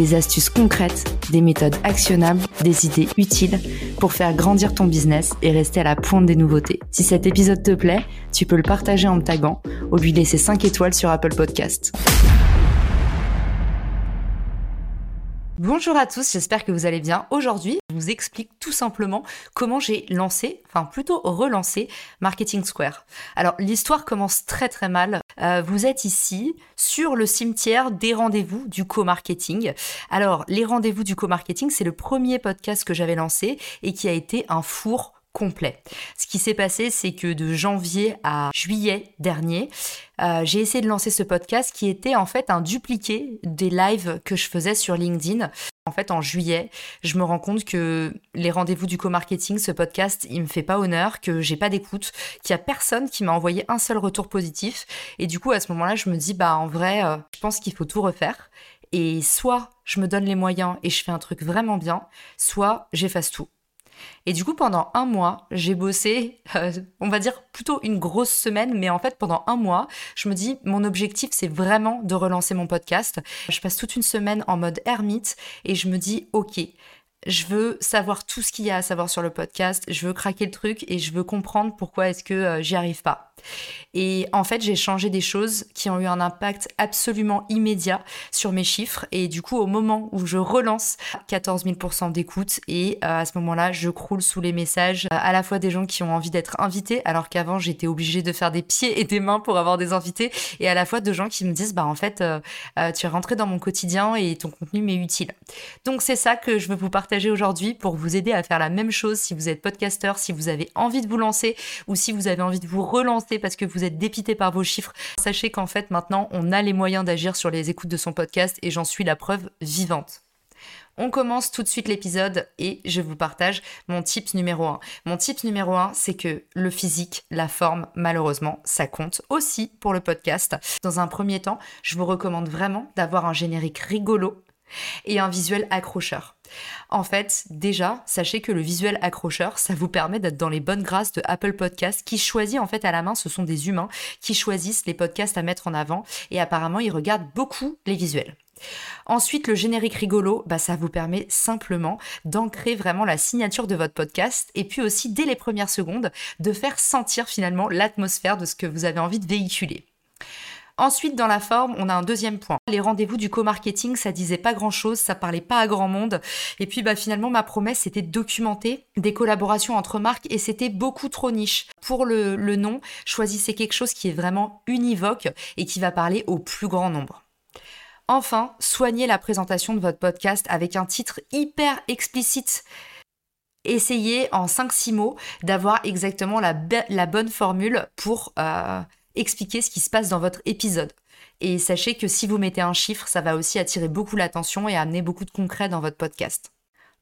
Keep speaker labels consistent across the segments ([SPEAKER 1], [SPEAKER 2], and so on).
[SPEAKER 1] des astuces concrètes, des méthodes actionnables, des idées utiles pour faire grandir ton business et rester à la pointe des nouveautés. Si cet épisode te plaît, tu peux le partager en me taguant ou lui laisser 5 étoiles sur Apple Podcast. Bonjour à tous, j'espère que vous allez bien. Aujourd'hui, je vous explique tout simplement comment j'ai lancé, enfin plutôt relancé Marketing Square. Alors l'histoire commence très très mal. Euh, vous êtes ici sur le cimetière des rendez-vous du co-marketing. Alors les rendez-vous du co-marketing, c'est le premier podcast que j'avais lancé et qui a été un four complet. Ce qui s'est passé, c'est que de janvier à juillet dernier, euh, j'ai essayé de lancer ce podcast qui était en fait un dupliqué des lives que je faisais sur LinkedIn. En fait, en juillet, je me rends compte que les rendez-vous du co-marketing, ce podcast, il me fait pas honneur, que j'ai pas d'écoute, qu'il y a personne qui m'a envoyé un seul retour positif. Et du coup, à ce moment-là, je me dis, bah en vrai, euh, je pense qu'il faut tout refaire. Et soit je me donne les moyens et je fais un truc vraiment bien, soit j'efface tout. Et du coup, pendant un mois, j'ai bossé, euh, on va dire plutôt une grosse semaine, mais en fait, pendant un mois, je me dis, mon objectif, c'est vraiment de relancer mon podcast. Je passe toute une semaine en mode ermite et je me dis, ok, je veux savoir tout ce qu'il y a à savoir sur le podcast, je veux craquer le truc et je veux comprendre pourquoi est-ce que euh, j'y arrive pas. Et en fait, j'ai changé des choses qui ont eu un impact absolument immédiat sur mes chiffres. Et du coup, au moment où je relance 14 000% d'écoute, et euh, à ce moment-là, je croule sous les messages euh, à la fois des gens qui ont envie d'être invités, alors qu'avant, j'étais obligée de faire des pieds et des mains pour avoir des invités, et à la fois de gens qui me disent, bah en fait, euh, tu es rentré dans mon quotidien et ton contenu m'est utile. Donc c'est ça que je veux vous partager aujourd'hui pour vous aider à faire la même chose si vous êtes podcasteur, si vous avez envie de vous lancer ou si vous avez envie de vous relancer parce que vous êtes dépité par vos chiffres, sachez qu'en fait maintenant on a les moyens d'agir sur les écoutes de son podcast et j'en suis la preuve vivante. On commence tout de suite l'épisode et je vous partage mon tips numéro 1. Mon tips numéro 1, c'est que le physique, la forme, malheureusement, ça compte aussi pour le podcast. Dans un premier temps, je vous recommande vraiment d'avoir un générique rigolo et un visuel accrocheur. En fait, déjà, sachez que le visuel accrocheur, ça vous permet d'être dans les bonnes grâces de Apple Podcasts qui choisit en fait à la main, ce sont des humains qui choisissent les podcasts à mettre en avant et apparemment ils regardent beaucoup les visuels. Ensuite, le générique rigolo, bah, ça vous permet simplement d'ancrer vraiment la signature de votre podcast et puis aussi dès les premières secondes de faire sentir finalement l'atmosphère de ce que vous avez envie de véhiculer. Ensuite, dans la forme, on a un deuxième point. Les rendez-vous du co-marketing, ça disait pas grand-chose, ça parlait pas à grand monde. Et puis, bah, finalement, ma promesse, c'était de documenter des collaborations entre marques et c'était beaucoup trop niche. Pour le, nom, choisissez quelque chose qui est vraiment univoque et qui va parler au plus grand nombre. Enfin, soignez la présentation de votre podcast avec un titre hyper explicite. Essayez en 5-6 mots d'avoir exactement la, la, bonne formule pour euh, expliquer ce qui se passe dans votre épisode. Et sachez que si vous mettez un chiffre, ça va aussi attirer beaucoup l'attention et amener beaucoup de concret dans votre podcast.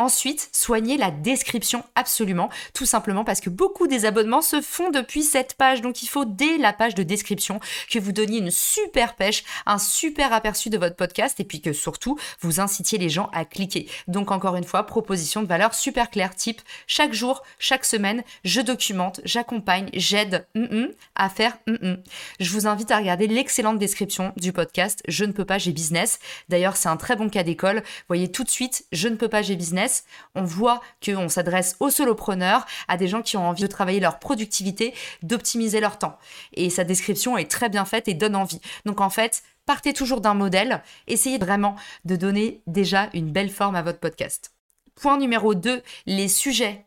[SPEAKER 1] Ensuite, soignez la description absolument, tout simplement parce que beaucoup des abonnements se font depuis cette page. Donc il faut dès la page de description que vous donniez une super pêche, un super aperçu de votre podcast et puis que surtout vous incitiez les gens à cliquer. Donc encore une fois, proposition de valeur super claire type chaque jour, chaque semaine, je documente, j'accompagne, j'aide à faire Je vous invite à regarder l'excellente description du podcast Je ne peux pas, j'ai business. D'ailleurs, c'est un très bon cas d'école. Voyez tout de suite, je ne peux pas, j'ai business on voit qu'on s'adresse aux solopreneurs, à des gens qui ont envie de travailler leur productivité, d'optimiser leur temps. Et sa description est très bien faite et donne envie. Donc en fait, partez toujours d'un modèle, essayez vraiment de donner déjà une belle forme à votre podcast. Point numéro 2, les sujets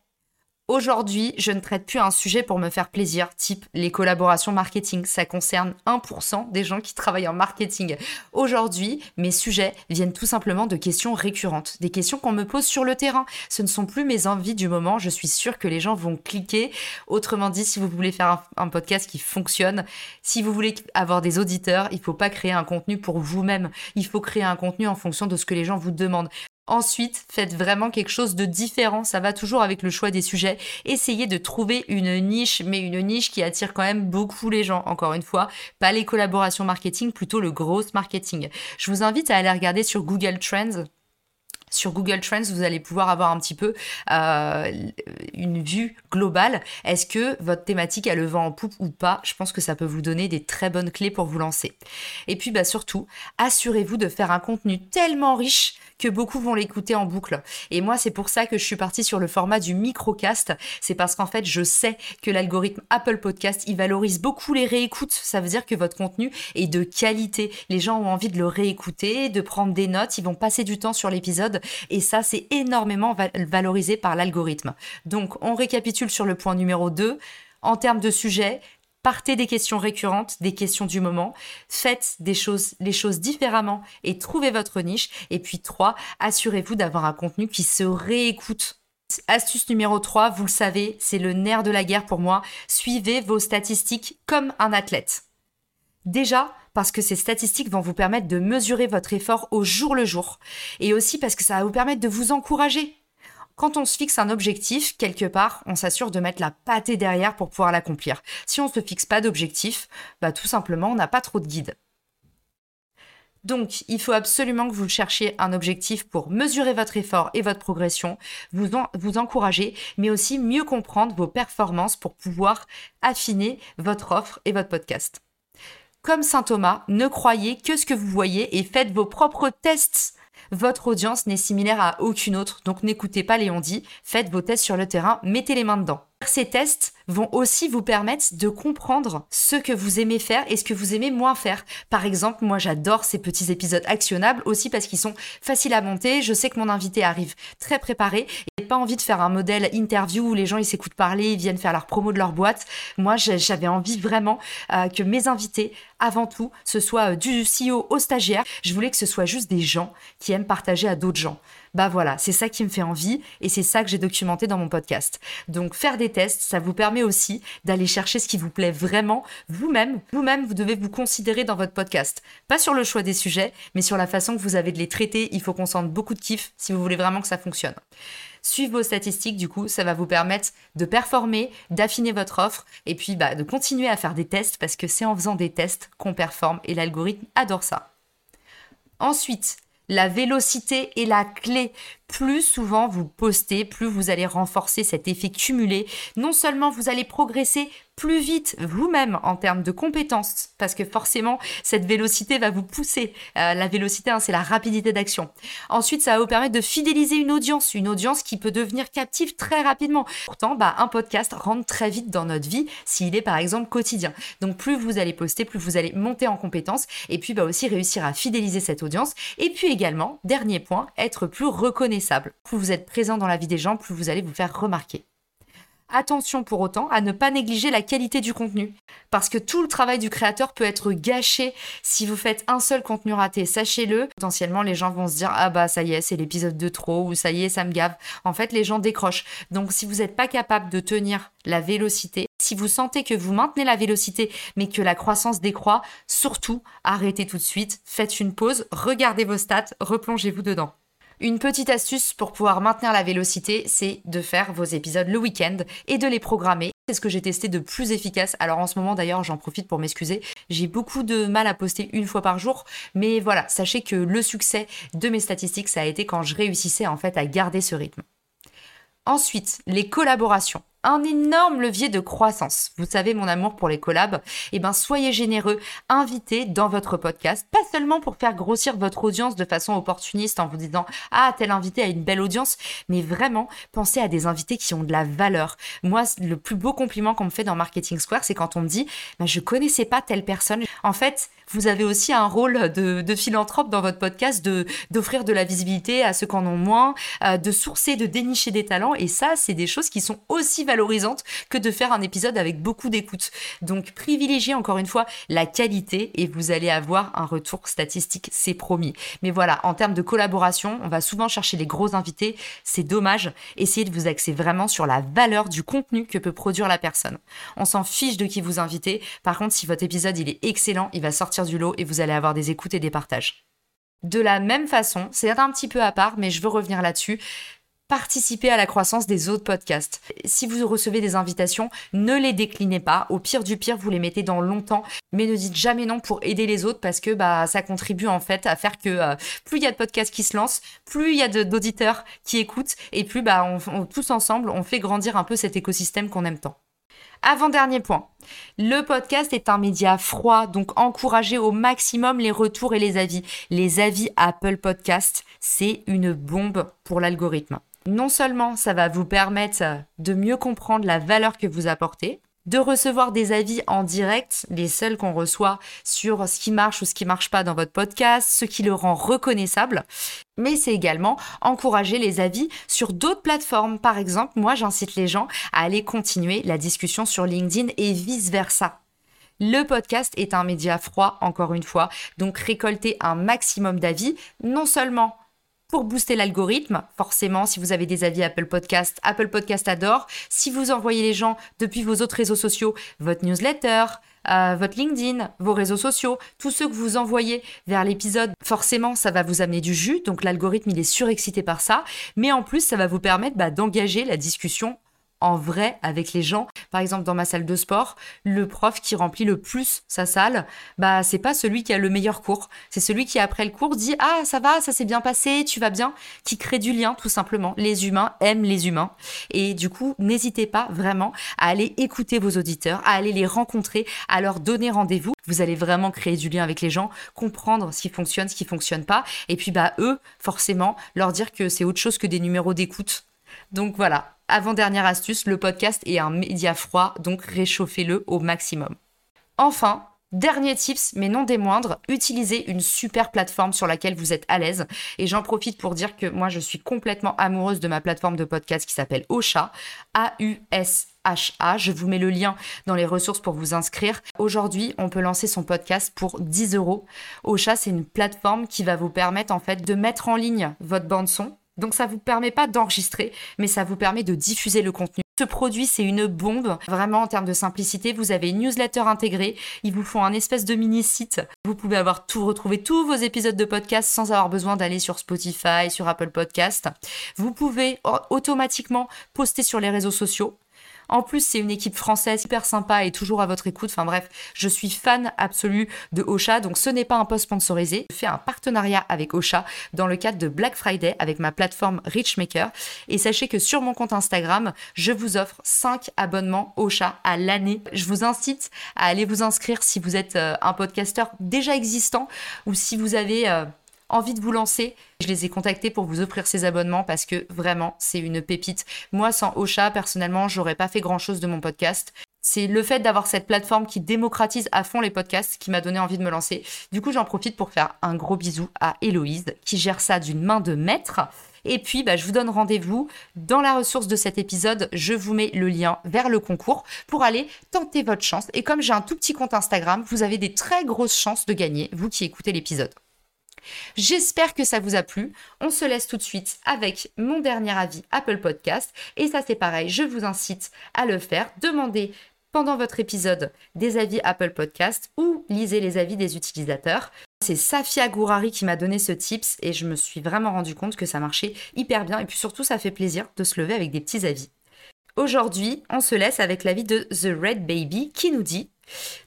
[SPEAKER 1] Aujourd'hui, je ne traite plus un sujet pour me faire plaisir, type les collaborations marketing. Ça concerne 1% des gens qui travaillent en marketing. Aujourd'hui, mes sujets viennent tout simplement de questions récurrentes, des questions qu'on me pose sur le terrain. Ce ne sont plus mes envies du moment. Je suis sûre que les gens vont cliquer. Autrement dit, si vous voulez faire un, podcast qui fonctionne, si vous voulez avoir des auditeurs, il ne faut pas créer un contenu pour vous-même. Il faut créer un contenu en fonction de ce que les gens vous demandent. Ensuite, faites vraiment quelque chose de différent. Ça va toujours avec le choix des sujets. Essayez de trouver une niche, mais une niche qui attire quand même beaucoup les gens. Encore une fois, pas les collaborations marketing, plutôt le gros marketing. Je vous invite à aller regarder sur Google Trends sur Google Trends, vous allez pouvoir avoir un petit peu euh, une vue globale. Est-ce que votre thématique a le vent en poupe ou pas? Je pense que ça peut vous donner des très bonnes clés pour vous lancer. Et puis bah, surtout, assurez-vous de faire un contenu tellement riche que beaucoup vont l'écouter en boucle. Et moi, c'est pour ça que je suis partie sur le format du microcast. C'est parce qu'en fait, je sais que l'algorithme Apple Podcast, il valorise beaucoup les réécoutes. Ça veut dire que votre contenu est de qualité. Les gens ont envie de le réécouter, de prendre des notes, ils vont passer du temps sur l'épisode et ça, c'est énormément valorisé par l'algorithme. Donc, on récapitule sur le point numéro 2. En termes de sujet, partez des questions récurrentes, des questions du moment, faites des choses, les choses différemment et trouvez votre niche. Et puis 3, assurez-vous d'avoir un contenu qui se réécoute. Astuce numéro 3, vous le savez, c'est le nerf de la guerre pour moi. Suivez vos statistiques comme un athlète. Déjà, parce que ces statistiques vont vous permettre de mesurer votre effort au jour le jour. Et aussi parce que ça va vous permettre de vous encourager. Quand on se fixe un objectif, quelque part, on s'assure de mettre la pâtée derrière pour pouvoir l'accomplir. Si on ne se fixe pas d'objectif, bah tout simplement, on n'a pas trop de guide. Donc, il faut absolument que vous cherchiez un objectif pour mesurer votre effort et votre progression, vous, vous encourager, mais aussi mieux comprendre vos performances pour pouvoir affiner votre offre et votre podcast. Comme Saint Thomas, ne croyez que ce que vous voyez et faites vos propres tests. Votre audience n'est similaire à aucune autre, donc n'écoutez pas Léon dit, faites vos tests sur le terrain, mettez les mains dedans. Ces tests vont aussi vous permettre de comprendre ce que vous aimez faire et ce que vous aimez moins faire. Par exemple, moi j'adore ces petits épisodes actionnables aussi parce qu'ils sont faciles à monter. Je sais que mon invité arrive très préparé envie de faire un modèle interview où les gens ils s'écoutent parler, ils viennent faire leur promo de leur boîte. Moi j'avais envie vraiment euh, que mes invités, avant tout, ce soit euh, du CEO au stagiaire. Je voulais que ce soit juste des gens qui aiment partager à d'autres gens bah voilà, c'est ça qui me fait envie et c'est ça que j'ai documenté dans mon podcast. Donc faire des tests, ça vous permet aussi d'aller chercher ce qui vous plaît vraiment vous-même. Vous-même, vous devez vous considérer dans votre podcast. Pas sur le choix des sujets, mais sur la façon que vous avez de les traiter. Il faut qu'on sente beaucoup de kiff si vous voulez vraiment que ça fonctionne. Suivez vos statistiques, du coup, ça va vous permettre de performer, d'affiner votre offre et puis bah, de continuer à faire des tests parce que c'est en faisant des tests qu'on performe et l'algorithme adore ça. Ensuite, la vélocité est la clé plus souvent vous postez, plus vous allez renforcer cet effet cumulé. Non seulement vous allez progresser plus vite vous-même en termes de compétences, parce que forcément, cette vélocité va vous pousser. Euh, la vélocité, hein, c'est la rapidité d'action. Ensuite, ça va vous permettre de fidéliser une audience, une audience qui peut devenir captive très rapidement. Pourtant, bah, un podcast rentre très vite dans notre vie s'il est par exemple quotidien. Donc, plus vous allez poster, plus vous allez monter en compétences, et puis bah, aussi réussir à fidéliser cette audience. Et puis également, dernier point, être plus reconnaissant plus vous êtes présent dans la vie des gens, plus vous allez vous faire remarquer. Attention pour autant à ne pas négliger la qualité du contenu, parce que tout le travail du créateur peut être gâché si vous faites un seul contenu raté. Sachez-le, potentiellement les gens vont se dire ah bah ça y est c'est l'épisode de trop ou ça y est ça me gave. En fait les gens décrochent. Donc si vous n'êtes pas capable de tenir la vélocité, si vous sentez que vous maintenez la vélocité mais que la croissance décroît, surtout arrêtez tout de suite, faites une pause, regardez vos stats, replongez-vous dedans. Une petite astuce pour pouvoir maintenir la vélocité, c'est de faire vos épisodes le week-end et de les programmer. C'est ce que j'ai testé de plus efficace. Alors en ce moment d'ailleurs, j'en profite pour m'excuser. J'ai beaucoup de mal à poster une fois par jour, mais voilà, sachez que le succès de mes statistiques, ça a été quand je réussissais en fait à garder ce rythme. Ensuite, les collaborations un énorme levier de croissance. Vous savez mon amour pour les collabs. Eh ben, soyez généreux, invitez dans votre podcast, pas seulement pour faire grossir votre audience de façon opportuniste en vous disant ah tel invité a une belle audience, mais vraiment pensez à des invités qui ont de la valeur. Moi, le plus beau compliment qu'on me fait dans Marketing Square, c'est quand on me dit bah, je connaissais pas telle personne. En fait, vous avez aussi un rôle de, philanthrope dans votre podcast, de d'offrir de la visibilité à ceux qui en ont moins, euh, de sourcer, de dénicher des talents. Et ça, c'est des choses qui sont aussi que de faire un épisode avec beaucoup d'écoute. Donc privilégiez encore une fois la qualité et vous allez avoir un retour statistique, c'est promis. Mais voilà, en termes de collaboration, on va souvent chercher les gros invités, c'est dommage. Essayez de vous axer vraiment sur la valeur du contenu que peut produire la personne. On s'en fiche de qui vous invitez. Par contre, si votre épisode il est excellent, il va sortir du lot et vous allez avoir des écoutes et des partages. De la même façon, c'est un petit peu à part, mais je veux revenir là-dessus participer à la croissance des autres podcasts. Si vous recevez des invitations, ne les déclinez pas. Au pire du pire, vous les mettez dans longtemps, mais ne dites jamais non pour aider les autres parce que bah ça contribue en fait à faire que euh, plus il y a de podcasts qui se lancent, plus il y a d'auditeurs qui écoutent et plus bah tous ensemble on fait grandir un peu cet écosystème qu'on aime tant. Avant-dernier point. Le podcast est un média froid, donc encouragez au maximum les retours et les avis. Les avis Apple Podcast, c'est une bombe pour l'algorithme. Non seulement ça va vous permettre de mieux comprendre la valeur que vous apportez, de recevoir des avis en direct, les seuls qu'on reçoit sur ce qui marche ou ce qui marche pas dans votre podcast, ce qui le rend reconnaissable. Mais c'est également encourager les avis sur d'autres plateformes. Par exemple, moi j'incite les gens à aller continuer la discussion sur LinkedIn et vice-versa. Le podcast est un média froid, encore une fois, donc récolter un maximum d'avis, non seulement pour booster l'algorithme. Forcément, si vous avez des avis Apple Podcast, Apple Podcast adore. Si vous envoyez les gens depuis vos autres réseaux sociaux, votre newsletter, euh, votre LinkedIn, vos réseaux sociaux, tous ceux que vous envoyez vers l'épisode, forcément, ça va vous amener du jus. Donc l'algorithme, il est surexcité par ça. Mais en plus, ça va vous permettre bah, d'engager la discussion en vrai avec les gens. Par exemple, dans ma salle de sport, le prof qui remplit le plus sa salle, bah c'est pas celui qui a le meilleur cours, c'est celui qui après le cours dit "Ah, ça va, ça s'est bien passé, tu vas bien", qui crée du lien tout simplement. Les humains aiment les humains et du coup, n'hésitez pas vraiment à aller écouter vos auditeurs, à aller les rencontrer, à leur donner rendez-vous. Vous allez vraiment créer du lien avec les gens, comprendre ce qui fonctionne, ce qui fonctionne pas et puis bah eux, forcément, leur dire que c'est autre chose que des numéros d'écoute. Donc voilà, avant-dernière astuce, le podcast est un média froid, donc réchauffez-le au maximum. Enfin, Dernier tips, mais non des moindres, utilisez une super plateforme sur laquelle vous êtes à l'aise. Et j'en profite pour dire que moi, je suis complètement amoureuse de ma plateforme de podcast qui s'appelle Ocha, A-U-S-H-A. Je vous mets le lien dans les ressources pour vous inscrire. Aujourd'hui, on peut lancer son podcast pour 10 euros. Ocha, c'est une plateforme qui va vous permettre en fait de mettre en ligne votre bande son donc ça vous permet pas d'enregistrer, mais ça vous permet de diffuser le contenu. Ce produit, c'est une bombe. Vraiment, en termes de simplicité, vous avez une newsletter intégrée. Ils vous font un espèce de mini-site. Vous pouvez avoir tout, retrouver tous vos épisodes de podcast sans avoir besoin d'aller sur Spotify, sur Apple Podcast. Vous pouvez automatiquement poster sur les réseaux sociaux. En plus, c'est une équipe française hyper sympa et toujours à votre écoute. Enfin bref, je suis fan absolu de Ocha, donc ce n'est pas un post sponsorisé. Je fais un partenariat avec Ocha dans le cadre de Black Friday avec ma plateforme Richmaker. Et sachez que sur mon compte Instagram, je vous offre 5 abonnements Ocha à l'année. Je vous incite à aller vous inscrire si vous êtes euh, un podcasteur déjà existant ou si vous avez... Envie de vous lancer, je les ai contactés pour vous offrir ces abonnements parce que vraiment, c'est une pépite. Moi, sans Ocha, personnellement, j'aurais pas fait grand chose de mon podcast. C'est le fait d'avoir cette plateforme qui démocratise à fond les podcasts qui m'a donné envie de me lancer. Du coup, j'en profite pour faire un gros bisou à Héloïse qui gère ça d'une main de maître. Et puis, bah, je vous donne rendez-vous dans la ressource de cet épisode. Je vous mets le lien vers le concours pour aller tenter votre chance. Et comme j'ai un tout petit compte Instagram, vous avez des très grosses chances de gagner, vous qui écoutez l'épisode. J'espère que ça vous a plu. On se laisse tout de suite avec mon dernier avis Apple Podcast. Et ça c'est pareil, je vous incite à le faire. Demandez pendant votre épisode des avis Apple Podcast ou lisez les avis des utilisateurs. C'est Safia Gourari qui m'a donné ce tips et je me suis vraiment rendu compte que ça marchait hyper bien et puis surtout ça fait plaisir de se lever avec des petits avis. Aujourd'hui, on se laisse avec l'avis de The Red Baby qui nous dit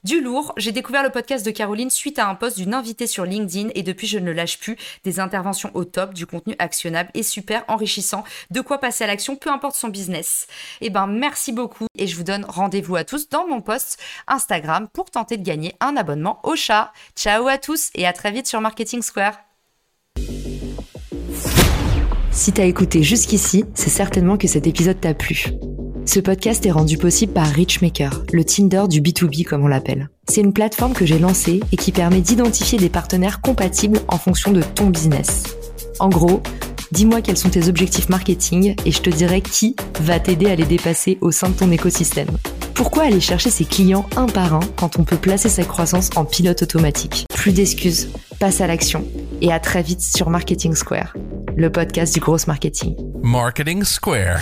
[SPEAKER 1] du lourd, j'ai découvert le podcast de Caroline suite à un post d'une invitée sur LinkedIn et depuis je ne lâche plus des interventions au top, du contenu actionnable et super enrichissant, de quoi passer à l'action, peu importe son business. Eh ben merci beaucoup et je vous donne rendez-vous à tous dans mon post Instagram pour tenter de gagner un abonnement au chat. Ciao à tous et à très vite sur Marketing Square. Si t'as écouté jusqu'ici, c'est certainement que cet épisode t'a plu. Ce podcast est rendu possible par Richmaker, le Tinder du B2B comme on l'appelle. C'est une plateforme que j'ai lancée et qui permet d'identifier des partenaires compatibles en fonction de ton business. En gros, dis-moi quels sont tes objectifs marketing et je te dirai qui va t'aider à les dépasser au sein de ton écosystème. Pourquoi aller chercher ses clients un par un quand on peut placer sa croissance en pilote automatique? Plus d'excuses, passe à l'action et à très vite sur Marketing Square, le podcast du gros marketing. Marketing Square.